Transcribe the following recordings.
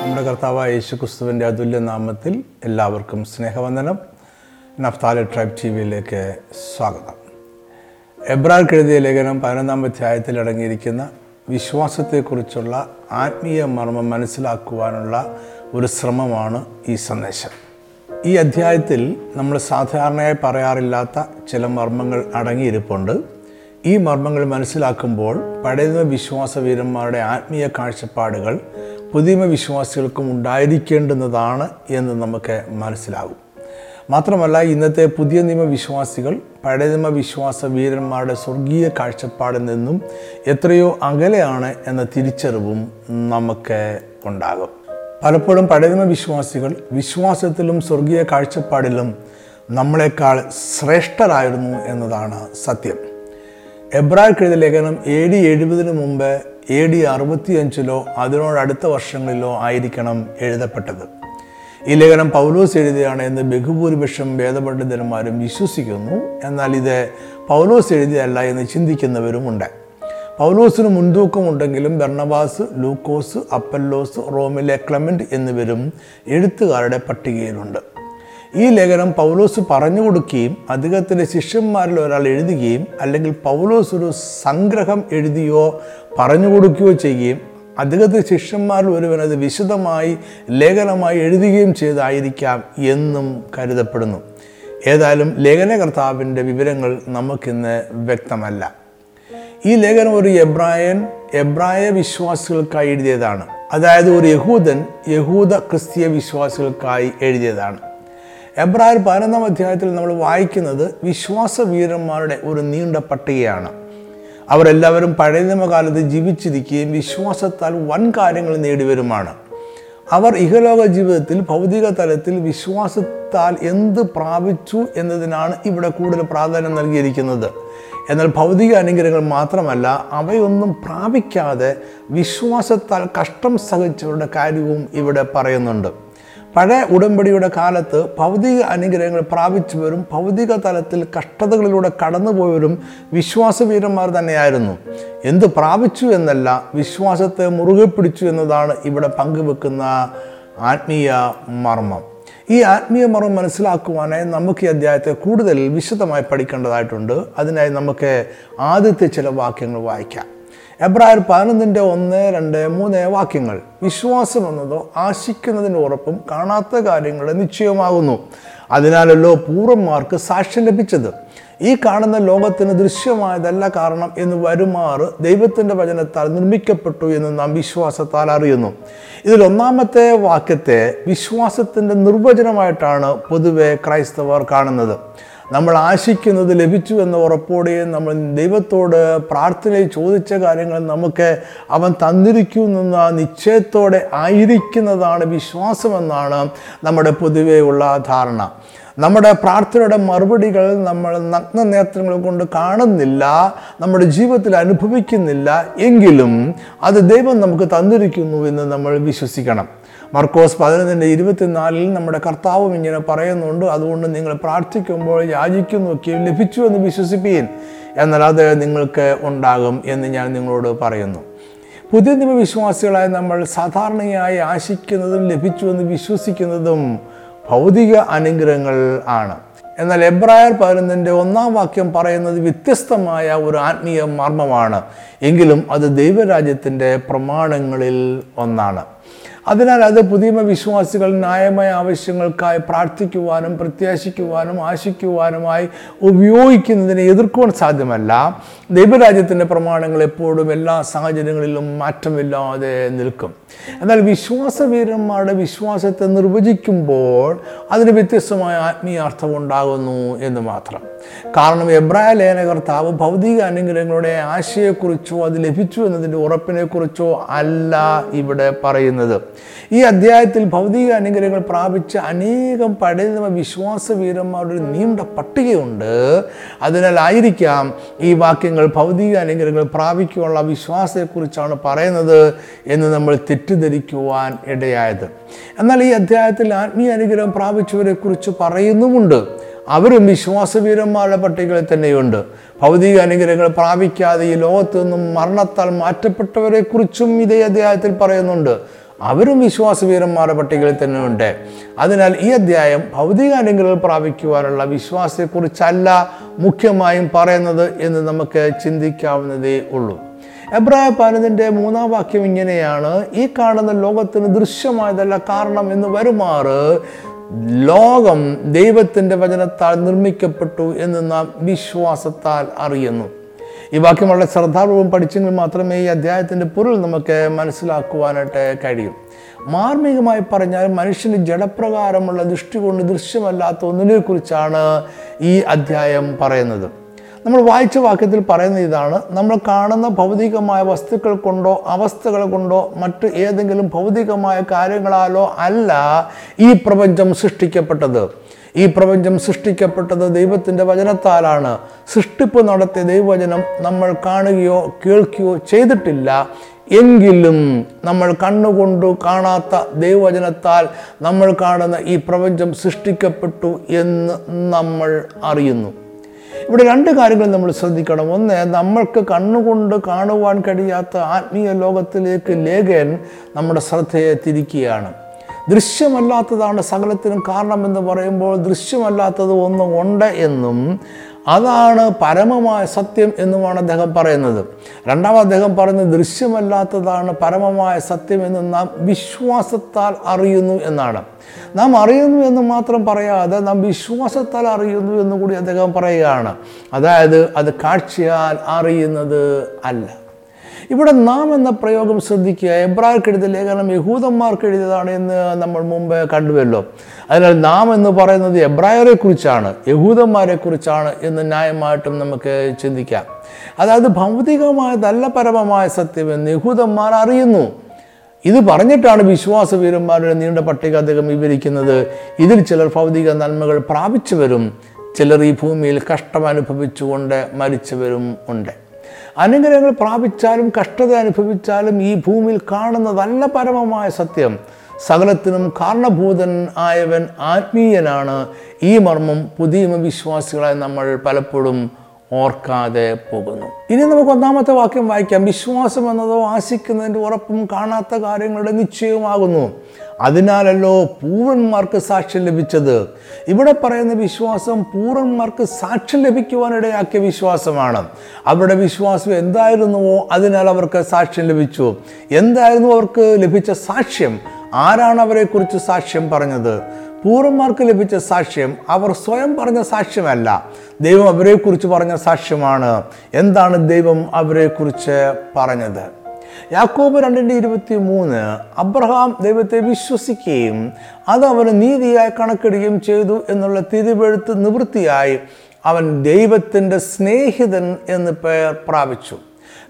നമ്മുടെ കർത്താവായ യേശു ക്രിസ്തുവിന്റെ അതുല്യ നാമത്തിൽ എല്ലാവർക്കും സ്നേഹവന്ദനം. നഫ്താലി ട്രൈബ് ടി വിയിലേക്ക് സ്വാഗതം. എബ്രാർക്ക് എഴുതിയ ലേഖനം പതിനൊന്നാം അധ്യായത്തിൽ അടങ്ങിയിരിക്കുന്ന വിശ്വാസത്തെക്കുറിച്ചുള്ള ആത്മീയ മർമ്മം മനസ്സിലാക്കുവാനുള്ള ഒരു ശ്രമമാണ് ഈ സന്ദേശം. ഈ അധ്യായത്തിൽ നമ്മൾ സാധാരണയായി പറയാറില്ലാത്ത ചില മർമ്മങ്ങൾ അടങ്ങിയിരിപ്പുണ്ട്. ഈ മർമ്മങ്ങൾ മനസ്സിലാക്കുമ്പോൾ പഴയ വിശ്വാസ വീരന്മാരുടെ ആത്മീയ കാഴ്ചപ്പാടുകൾ പുതിയ വിശ്വാസികൾക്കും ഉണ്ടായിരിക്കേണ്ടുന്നതാണ് എന്ന് നമുക്ക് മനസ്സിലാകും. മാത്രമല്ല ഇന്നത്തെ പുതിയ നിയമവിശ്വാസികൾ പഴയ നിയമവിശ്വാസ വീരന്മാരുടെ സ്വർഗീയ കാഴ്ചപ്പാടിൽ നിന്നും എത്രയോ അകലെയാണ് എന്ന തിരിച്ചറിവും നമുക്ക് ഉണ്ടാകും. പലപ്പോഴും പഴയ നിയമവിശ്വാസികൾ വിശ്വാസത്തിലും സ്വർഗീയ കാഴ്ചപ്പാടിലും നമ്മളെക്കാൾ ശ്രേഷ്ഠരായിരുന്നു എന്നതാണ് സത്യം. എബ്രാഹിം എഴുതിയ ലേഖനം ഡി എഴുപതിന് മുമ്പ് എ ഡി അറുപത്തിയഞ്ചിലോ അതിനോടടുത്ത വർഷങ്ങളിലോ ആയിരിക്കണം എഴുതപ്പെട്ടത്. ഈ ലേഖനം പൗലോസ് എഴുതിയാണ് എന്ന് ബഹുഭൂരിപക്ഷം വേദപണ്ഡിതന്മാരും വിശ്വസിക്കുന്നു. എന്നാൽ ഇത് പൗലോസ് എഴുതിയല്ല എന്ന് ചിന്തിക്കുന്നവരുമുണ്ട്. പൗലോസിന് മുൻതൂക്കമുണ്ടെങ്കിലും ബെർണബാസ് ലൂക്കോസ് അപ്പല്ലോസ് റോമിലെ ക്ലമന്റ് എന്നിവരും എഴുത്തുകാരുടെ പട്ടികയിലുണ്ട്. ഈ ലേഖനം പൗലോസ് പറഞ്ഞു കൊടുക്കുകയും അദ്ദേഹത്തിന്റെ ശിഷ്യന്മാരിൽ ഒരാൾ എഴുതുകയും അല്ലെങ്കിൽ പൗലോസ് ഒരു സംഗ്രഹം എഴുതിയോ പറഞ്ഞു കൊടുക്കുകയോ ചെയ്യുകയും അദ്ദേഹത്തിന്റെ ശിഷ്യന്മാരിൽ ഒരുവൻ അത് വിശദമായി ലേഖനമായി എഴുതുകയും ചെയ്തായിരിക്കാം എന്നും കരുതപ്പെടുന്നു. ഏതായാലും ലേഖനകർത്താവിന്റെ വിവരങ്ങൾ നമുക്കിന്ന് വ്യക്തമല്ല. ഈ ലേഖനം ഒരു എബ്രായൻ എബ്രായ വിശ്വാസികൾക്കായി എഴുതിയതാണ്. അതായത് ഒരു യഹൂദൻ യഹൂദ ക്രിസ്തീയ വിശ്വാസികൾക്കായി എഴുതിയതാണ്. എബ്രായർ പതിനൊന്നാം അധ്യായത്തിൽ നമ്മൾ വായിക്കുന്നത് വിശ്വാസ വീരന്മാരുടെ ഒരു നീണ്ട പട്ടികയാണ്. അവരെല്ലാവരും പഴയ നിയമകാലത്ത് ജീവിച്ചിരിക്കുകയും വിശ്വാസത്താൽ വൻ കാര്യങ്ങൾ നേടിവരുമാണ് അവർ ഇഹലോക ജീവിതത്തിൽ ഭൗതിക തലത്തിൽ വിശ്വാസത്താൽ എന്ത് പ്രാപിച്ചു എന്നതിനാണ് ഇവിടെ കൂടുതൽ പ്രാധാന്യം നൽകിയിരിക്കുന്നത്. എന്നാൽ ഭൗതിക അനുഗ്രഹങ്ങൾ മാത്രമല്ല അവയൊന്നും പ്രാപിക്കാതെ വിശ്വാസത്താൽ കഷ്ടം സഹിച്ചവരുടെ കാര്യവും ഇവിടെ പറയുന്നുണ്ട്. പഴയ ഉടമ്പടിയുടെ കാലത്ത് ഭൗതിക അനുഗ്രഹങ്ങൾ പ്രാപിച്ചവരും ഭൗതിക തലത്തിൽ കഷ്ടതകളിലൂടെ കടന്നുപോയവരും വിശ്വാസവീരന്മാർ തന്നെയായിരുന്നു. എന്ത് പ്രാപിച്ചു എന്നല്ല വിശ്വാസത്തെ മുറുകെ പിടിച്ചു എന്നതാണ് ഇവിടെ പങ്കുവെക്കുന്ന ആത്മീയ മർമ്മം. ഈ ആത്മീയ മർമ്മം മനസ്സിലാക്കുവാനായി നമുക്ക് ഈ അധ്യായത്തെ കൂടുതൽ വിശദമായി പഠിക്കേണ്ടതായിട്ടുണ്ട്. അതിനായി നമുക്ക് ആദ്യത്തെ ചില വാക്യങ്ങൾ വായിക്കാം. എബ്രായർ പതിനൊന്നിന്റെ ഒന്ന് രണ്ട് മൂന്ന് വാക്യങ്ങൾ. വിശ്വാസം എന്നതോ ആശിക്കുന്നതിന് ഉറപ്പും കാണാത്ത കാര്യങ്ങളുടെ നിശ്ചയമാകുന്നു അതിനാലല്ലോ പൂർവന്മാർക്ക് സാക്ഷ്യം ലഭിച്ചത്. ഈ കാണുന്ന ലോകത്തിന് ദൃശ്യമായതല്ല കാരണം എന്ന് വരുമാറ് ദൈവത്തിന്റെ വചനത്താൽ നിർമ്മിക്കപ്പെട്ടു എന്ന് നാം വിശ്വാസത്താൽ അറിയുന്നു. ഇതിൽ ഒന്നാമത്തെ വാക്യത്തെ വിശ്വാസത്തിന്റെ നിർവചനമായിട്ടാണ് പൊതുവെ ക്രൈസ്തവർ കാണുന്നത്. നമ്മൾ ആശിക്കുന്നത് ലഭിച്ചു എന്ന ഉറപ്പോടെയും നമ്മൾ ദൈവത്തോട് പ്രാർത്ഥനയിൽ ചോദിച്ച കാര്യങ്ങൾ നമുക്ക് അവൻ തന്നിരിക്കുമെന്ന നിശ്ചയത്തോടെ ആയിരിക്കുന്നതാണ് വിശ്വാസമെന്നാണ് നമ്മുടെ പൊതുവെയുള്ള ധാരണ. നമ്മുടെ പ്രാർത്ഥനയുടെ മറുപടികൾ നമ്മൾ നഗ്ന നേത്രങ്ങൾ കൊണ്ട് കാണുന്നില്ല നമ്മുടെ ജീവിതത്തിൽ അനുഭവിക്കുന്നില്ല എങ്കിലും അത് ദൈവം നമുക്ക് തന്നിരിക്കുന്നു എന്ന് നമ്മൾ വിശ്വസിക്കണം. മർക്കോസ് പതിനൊന്നിന്റെ ഇരുപത്തിനാലിൽ നമ്മുടെ കർത്താവും ഇങ്ങനെ പറയുന്നുണ്ട് അതുകൊണ്ട് നിങ്ങൾ പ്രാർത്ഥിക്കുമ്പോൾ യാചിക്കുന്നൊക്കെ ലഭിച്ചു എന്ന് വിശ്വസിപ്പീൻ. എന്നാൽ അത് നിങ്ങൾക്ക് ഉണ്ടാകും എന്ന് ഞാൻ നിങ്ങളോട് പറയുന്നു. പുതിയ നിയമവിശ്വാസികളായി നമ്മൾ സാധാരണയായി ആശിക്കുന്നതും ലഭിച്ചു എന്ന് വിശ്വസിക്കുന്നതും ഭൗതിക അനുഗ്രഹങ്ങൾ ആണ്. എന്നാൽ എബ്രായർ പതിനൊന്നിന്റെ ഒന്നാം വാക്യം പറയുന്നത് വ്യത്യസ്തമായ ഒരു ആത്മീയ മർമ്മമാണ്. എങ്കിലും അത് ദൈവരാജ്യത്തിന്റെ പ്രമാണങ്ങളിൽ ഒന്നാണ്. അതിനാൽ അത് പുതിയ വിശ്വാസികൾ ന്യായമായ ആവശ്യങ്ങൾക്കായി പ്രാർത്ഥിക്കുവാനും പ്രത്യാശിക്കുവാനും ആശിക്കുവാനുമായി ഉപയോഗിക്കുന്നതിനെ എതിർക്കുവാൻ സാധ്യമല്ല. ദൈവരാജ്യത്തിന്റെ പ്രമാണങ്ങൾ എപ്പോഴും എല്ലാ സാഹചര്യങ്ങളിലും മാറ്റമില്ലാതെ നിൽക്കും. എന്നാൽ വിശ്വാസവീരന്മാരുടെ വിശ്വാസത്തെ നിർവചിക്കുമ്പോൾ അതിന് വ്യത്യസ്തമായ ആത്മീയാർത്ഥം ഉണ്ടാകുന്നു എന്ന് മാത്രം. കാരണം എബ്രായ ലേഖനകർത്താവ് ഭൗതിക അനുഗ്രഹങ്ങളുടെ ആശയെക്കുറിച്ചോ അത് ലഭിച്ചു എന്നതിന്റെ ഉറപ്പിനെക്കുറിച്ചോ അല്ല ഇവിടെ പറയുന്നത്. ഈ അധ്യായത്തിൽ ഭൗതിക അനുഗ്രഹങ്ങൾ പ്രാപിച്ച അനേകം പഴയ വിശ്വാസവീരന്മാരുടെ ഒരു നീണ്ട പട്ടികയുണ്ട്. അതിനാൽ ആയിരിക്കാം ഈ വാക്യങ്ങൾ ഭൗതിക അനുഗ്രഹങ്ങൾ പ്രാപിക്കുവാനുള്ള വിശ്വാസത്തെക്കുറിച്ചാണ് പറയുന്നത് എന്ന് നമ്മൾ തെറ്റിദ്ധരിക്കുവാൻ ഇടയായത്. എന്നാൽ ഈ അധ്യായത്തിൽ ആത്മീയ അനുഗ്രഹം പ്രാപിച്ചവരെ കുറിച്ച് പറയുന്നുമുണ്ട്. അവരും വിശ്വാസവീരന്മാരുടെ പട്ടികയിൽ തന്നെയുണ്ട്. ഭൗതിക അനുഗ്രഹങ്ങൾ പ്രാപിക്കാതെ ഈ ലോകത്തു നിന്നും മരണത്താൽ മാറ്റപ്പെട്ടവരെ കുറിച്ചും ഇതേ അധ്യായത്തിൽ പറയുന്നുണ്ട്. അവരും വിശ്വാസവീരന്മാരുടെ പട്ടികയിൽ തന്നെയുണ്ട്. അതിനാൽ ഈ അധ്യായം ഭൗതിക അനുഗ്രഹങ്ങൾ പ്രാപിക്കുവാനുള്ള വിശ്വാസത്തെക്കുറിച്ചല്ല മുഖ്യമായും പറയുന്നത് എന്ന് നമുക്ക് ചിന്തിക്കാവുന്നതേ ഉള്ളൂ. എബ്രായ പാലതിന്റെ മൂന്നാം വാക്യം ഇങ്ങനെയാണ് ഈ കാണുന്ന ലോകത്തിന് ദൃശ്യമായതല്ല കാരണം എന്ന് വരുമാറ് ലോകം ദൈവത്തിന്റെ വചനത്താൽ നിർമ്മിക്കപ്പെട്ടു എന്ന് നാം വിശ്വാസത്താൽ അറിയുന്നു. ഈ വാക്യം വളരെ ശ്രദ്ധാപൂർവം പഠിച്ചെങ്കിൽ മാത്രമേ ഈ അധ്യായത്തിന്റെ പൊരുൾ നമുക്ക് മനസ്സിലാക്കുവാനായിട്ട് കഴിയും. മാർമികമായി പറഞ്ഞാൽ മനുഷ്യന് ജഡപ്രകാരമുള്ള ദൃഷ്ടി കൊണ്ട് ദൃശ്യമല്ലാത്ത ഒന്നിനെക്കുറിച്ചാണ് ഈ അധ്യായം പറയുന്നത്. നമ്മൾ വായിച്ച വാക്യത്തിൽ പറയുന്ന ഇതാണ്. നമ്മൾ കാണുന്ന ഭൗതികമായ വസ്തുക്കൾ കൊണ്ടോ അവസ്ഥകൾ കൊണ്ടോ മറ്റ് ഏതെങ്കിലും ഭൗതികമായ കാര്യങ്ങളാലോ അല്ല ഈ പ്രപഞ്ചം സൃഷ്ടിക്കപ്പെട്ടത്. ഈ പ്രപഞ്ചം സൃഷ്ടിക്കപ്പെട്ടത് ദൈവത്തിന്റെ വചനത്താലാണ്. സൃഷ്ടിപ്പ് നടത്തിയ ദൈവവചനം നമ്മൾ കാണുകയോ കേൾക്കുകയോ ചെയ്തിട്ടില്ല. എങ്കിലും നമ്മൾ കണ്ണുകൊണ്ട് കാണാത്ത ദൈവവചനത്താൽ നമ്മൾ കാണുന്ന ഈ പ്രപഞ്ചം സൃഷ്ടിക്കപ്പെട്ടു എന്ന് നമ്മൾ അറിയുന്നു. ഇവിടെ രണ്ട് കാര്യങ്ങൾ നമ്മൾ ശ്രദ്ധിക്കണം. ഒന്ന് നമ്മൾക്ക് കണ്ണുകൊണ്ട് കാണുവാൻ കഴിയാത്ത ആത്മീയ ലോകത്തിലേക്ക് ലേഖൻ നമ്മുടെ ശ്രദ്ധയെ തിരിക്കുകയാണ്. ദൃശ്യമല്ലാത്തതാണ് സകലത്തിനും കാരണമെന്ന് പറയുമ്പോൾ ദൃശ്യമല്ലാത്തത് ഒന്ന് ഉണ്ട് എന്നും അതാണ് പരമമായ സത്യം എന്നുമാണ് അദ്ദേഹം പറയുന്നത്. രണ്ടാമത് അദ്ദേഹം പറയുന്നത് ദൃശ്യമല്ലാത്തതാണ് പരമമായ സത്യം എന്ന് നാം വിശ്വാസത്താൽ അറിയുന്നു എന്നാണ്. നാം അറിയുന്നു എന്ന് മാത്രം പറയാതെ നാം വിശ്വാസത്താൽ അറിയുന്നു എന്ന് കൂടി അദ്ദേഹം പറയുകയാണ്. അതായത് അത് കാഴ്ചയാൽ അറിയുന്നത് അല്ല. ഇവിടെ നാം എന്ന പ്രയോഗം ശ്രദ്ധിക്കുക. എബ്രാർക്കെഴുതിയ ലേഖനം യഹൂദന്മാർക്ക് എഴുതിയതാണ് എന്ന് നമ്മൾ മുമ്പ് കണ്ടുവല്ലോ. അതിനാൽ നാം എന്ന് പറയുന്നത് എബ്രായരെ കുറിച്ചാണ് യഹൂദന്മാരെ കുറിച്ചാണ് എന്ന് ന്യായമായിട്ടും നമുക്ക് ചിന്തിക്കാം. അതായത് ഭൗതികമായതല്ല പരമമായ സത്യമെന്ന് യഹൂദന്മാർ അറിയുന്നു. ഇത് പറഞ്ഞിട്ടാണ് വിശ്വാസവീരന്മാരുടെ നീണ്ട പട്ടിക അദ്ദേഹം വിവരിക്കുന്നത്. ഇതിൽ ചിലർ ഭൗതിക നന്മകൾ പ്രാപിച്ചവരും ചിലർ ഈ ഭൂമിയിൽ കഷ്ടം അനുഭവിച്ചുകൊണ്ട് മരിച്ചവരും ഉണ്ട്. അനുഗ്രഹങ്ങൾ പ്രാപിച്ചാലും കഷ്ടത അനുഭവിച്ചാലും ഈ ഭൂമിയിൽ കാണുന്നതല്ല പരമമായ സത്യം. സകലത്തിനും കാരണഭൂതൻ ആയവൻ ആത്മീയനാണ്. ഈ മർമ്മം പുതിയ വിശ്വാസികളായി നമ്മൾ പലപ്പോഴും ഓർക്കാതെ പോകുന്നു. ഇനി നമുക്ക് ഒന്നാമത്തെ വാക്യം വായിക്കാം. വിശ്വാസം എന്നതോ ആശിക്കുന്നതിന്റെ ഉറപ്പും കാണാത്ത കാര്യങ്ങളുടെ നിശ്ചയമാകുന്നു അതിനാലല്ലോ പൂർവന്മാർക്ക് സാക്ഷ്യം ലഭിച്ചത്. ഇവിടെ പറയുന്ന വിശ്വാസം പൂർവന്മാർക്ക് സാക്ഷ്യം ലഭിക്കുവാനിടയാക്കിയ വിശ്വാസമാണ്. അവരുടെ വിശ്വാസം എന്തായിരുന്നുവോ അതിനാൽ അവർക്ക് സാക്ഷ്യം ലഭിച്ചു. എന്തായിരുന്നു അവർക്ക് ലഭിച്ച സാക്ഷ്യം? ആരാണ് അവരെക്കുറിച്ച് സാക്ഷ്യം പറഞ്ഞത്? പൂർവന്മാർക്ക് ലഭിച്ച സാക്ഷ്യം അവർ സ്വയം പറഞ്ഞ സാക്ഷ്യമല്ല. ദൈവം അവരെക്കുറിച്ച് പറഞ്ഞ സാക്ഷ്യമാണ്. എന്താണ് ദൈവം അവരെക്കുറിച്ച് പറഞ്ഞത്? യാക്കോബ് രണ്ടിന്റെ ഇരുപത്തി മൂന്ന് അബ്രഹാം ദൈവത്തെ വിശ്വസിക്കുകയും അത് അവന് നീതിയായി കണക്കിടുകയും ചെയ്തു എന്നുള്ള തിരുവെഴുത്ത് നിവൃത്തിയായി അവൻ ദൈവത്തിന്റെ സ്നേഹിതൻ എന്ന് പേർ പ്രാപിച്ചു.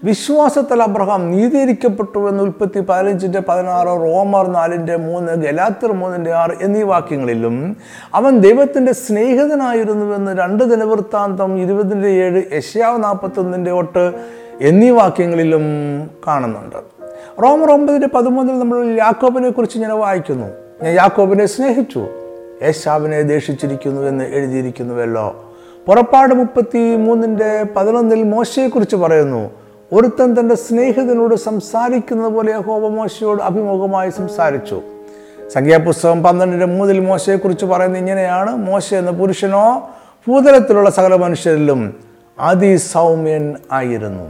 വിശ്വാസത്തിൽ അബ്രഹാം നീതീകരിക്കപ്പെട്ടു എന്ന് ഉൽപ്പത്തി പതിനഞ്ചിന്റെ പതിനാറ് റോമർ നാലിന്റെ മൂന്ന് ഗലാത്തർ മൂന്നിന്റെ ആറ് എന്നീ വാക്യങ്ങളിലും അവൻ ദൈവത്തിന്റെ സ്നേഹിതനായിരുന്നുവെന്ന് രണ്ട് ദിനവൃത്താന്തം ഇരുപതിന്റെ ഏഴ് യശ്യാവ് നാൽപ്പത്തൊന്നിന്റെ ഒട്ട് എന്നീ വാക്യങ്ങളിലും കാണുന്നുണ്ട്. റോമർ ഒമ്പതിന്റെ പതിമൂന്നിൽ നമ്മൾ യാക്കോബിനെ കുറിച്ച് ഇങ്ങനെ വായിക്കുന്നു. ഞാൻ യാക്കോബിനെ സ്നേഹിച്ചു യേശാവിനെ ദേഷിച്ചിരിക്കുന്നു എന്ന് എഴുതിയിരിക്കുന്നുവല്ലോ. പുറപ്പാട് മുപ്പത്തി മൂന്നിന്റെ പതിനൊന്നിൽ മോശയെക്കുറിച്ച് പറയുന്നു ഒരുത്തൻ തന്റെ സ്നേഹിതനോട് സംസാരിക്കുന്നത് പോലെ യഹോവ മോശയോട് അഭിമുഖമായി സംസാരിച്ചു. സംഖ്യാപുസ്തകം പന്ത്രണ്ടിന്റെ മൂന്നിൽ മോശയെക്കുറിച്ച് പറയുന്നത് ഇങ്ങനെയാണ്. മോശ എന്ന പുരുഷനോ ഭൂതലത്തിലുള്ള സകല മനുഷ്യരിലും അതിസൗമ്യൻ ആയിരുന്നു.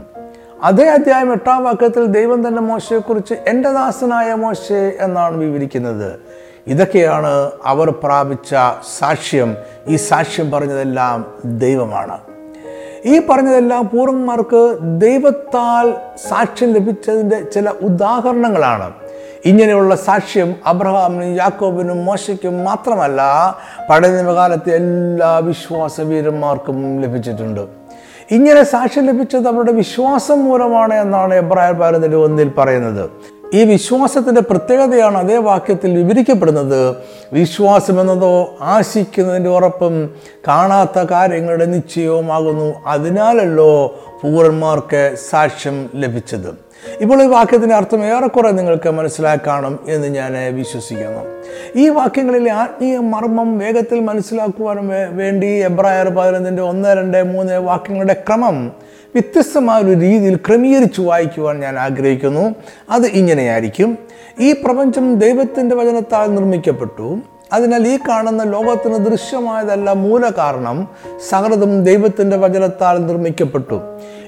അതേ അധ്യായം എട്ടാം വാക്യത്തിൽ ദൈവം തന്നെ മോശയെക്കുറിച്ച് എന്റെ ദാസനായ മോശെ എന്നാണ് വിവരിക്കുന്നത്. ഇതൊക്കെയാണ് അവർ പ്രാപിച്ച സാക്ഷ്യം. ഈ സാക്ഷ്യം പറഞ്ഞതെല്ലാം ദൈവമാണ്. ഈ പറഞ്ഞതെല്ലാം പൂർവന്മാർക്ക് ദൈവത്താൽ സാക്ഷ്യം ലഭിച്ചതിന്റെ ചില ഉദാഹരണങ്ങളാണ്. ഇങ്ങനെയുള്ള സാക്ഷ്യം അബ്രഹാമിനും യാക്കോബിനും മോശയ്ക്കും മാത്രമല്ല പഴയ നിയമകാലത്തെ എല്ലാ വിശ്വാസവീരന്മാർക്കും ലഭിച്ചിട്ടുണ്ട്. ഇങ്ങനെ സാക്ഷ്യം ലഭിച്ചത് അവരുടെ വിശ്വാസം മൂലമാണ് എന്നാണ് പതിനൊന്നിന്റെ ഒന്നിൽ പറയുന്നത്. ഈ വിശ്വാസത്തിന്റെ പ്രത്യേകതയാണ് അതേ വാക്യത്തിൽ വിവരിക്കപ്പെടുന്നത്. വിശ്വാസം എന്നതോ ആശിക്കുന്നതിന്റെ ഉറപ്പും കാണാത്ത കാര്യങ്ങളുടെ നിശ്ചയവുമാകുന്നു. അതിനാലല്ലോ പൂർവന്മാർക്ക് സാക്ഷ്യം ലഭിച്ചത്. ഇപ്പോൾ ഈ വാക്യത്തിന്റെ അർത്ഥം ഏറെക്കുറെ നിങ്ങൾക്ക് മനസ്സിലാക്കാണും എന്ന് ഞാൻ വിശ്വസിക്കുന്നു. ഈ വാക്യങ്ങളിലെ ആത്മീയ മർമ്മം വേഗത്തിൽ മനസ്സിലാക്കുവാനും വേണ്ടി എബ്രായർ പതിനൊന്നിന്റെ ഒന്ന് രണ്ട് മൂന്ന് വാക്യങ്ങളുടെ ക്രമം വ്യത്യസ്തമായ ഒരു രീതിയിൽ ക്രമീകരിച്ച് വായിക്കുവാൻ ഞാൻ ആഗ്രഹിക്കുന്നു. അത് ഇങ്ങനെയായിരിക്കും. ഈ പ്രപഞ്ചം ദൈവത്തിന്റെ വചനത്താൽ നിർമ്മിക്കപ്പെട്ടു. അതിനാൽ ഈ കാണുന്ന ലോകത്തിന് ദൃശ്യമായതല്ല മൂല കാരണം സകലതും ദൈവത്തിന്റെ വചനത്താൽ നിർമ്മിക്കപ്പെട്ടു.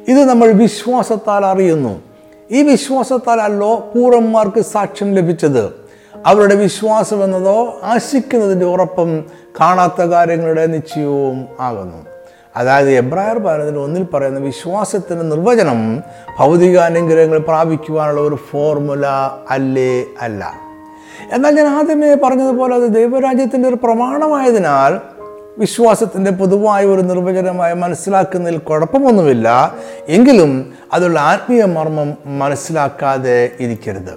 ഇത് നമ്മൾ വിശ്വാസത്താൽ അറിയുന്നു. ഈ വിശ്വാസത്താലല്ലോ പൂർവന്മാർക്ക് സാക്ഷ്യം ലഭിച്ചത്. അവരുടെ വിശ്വാസം എന്നതോ ആശിക്കുന്നതിന്റെ ഉറപ്പും കാണാത്ത കാര്യങ്ങളുടെ നിശ്ചയവും ആകുന്നു. അതായത് എബ്രായർ ഭാരതത്തിൽ ഒന്നിൽ പറയുന്ന വിശ്വാസത്തിന്റെ നിർവചനം ഭൗതിക അനുഗ്രഹങ്ങൾ പ്രാപിക്കുവാനുള്ള ഒരു ഫോർമുല അല്ലേ അല്ല. എന്നാൽ ഞാൻ ആദ്യമേ പറഞ്ഞതുപോലെ അത് ദൈവരാജ്യത്തിന്റെ ഒരു പ്രമാണമായതിനാൽ വിശ്വാസത്തിന്റെ പൊതുവായ ഒരു നിർവചനമായി മനസ്സിലാക്കുന്നതിൽ കുഴപ്പമൊന്നുമില്ല. എങ്കിലും അതുള്ള ആത്മീയ മർമ്മം മനസ്സിലാക്കാതെ ഇരിക്കരുത്.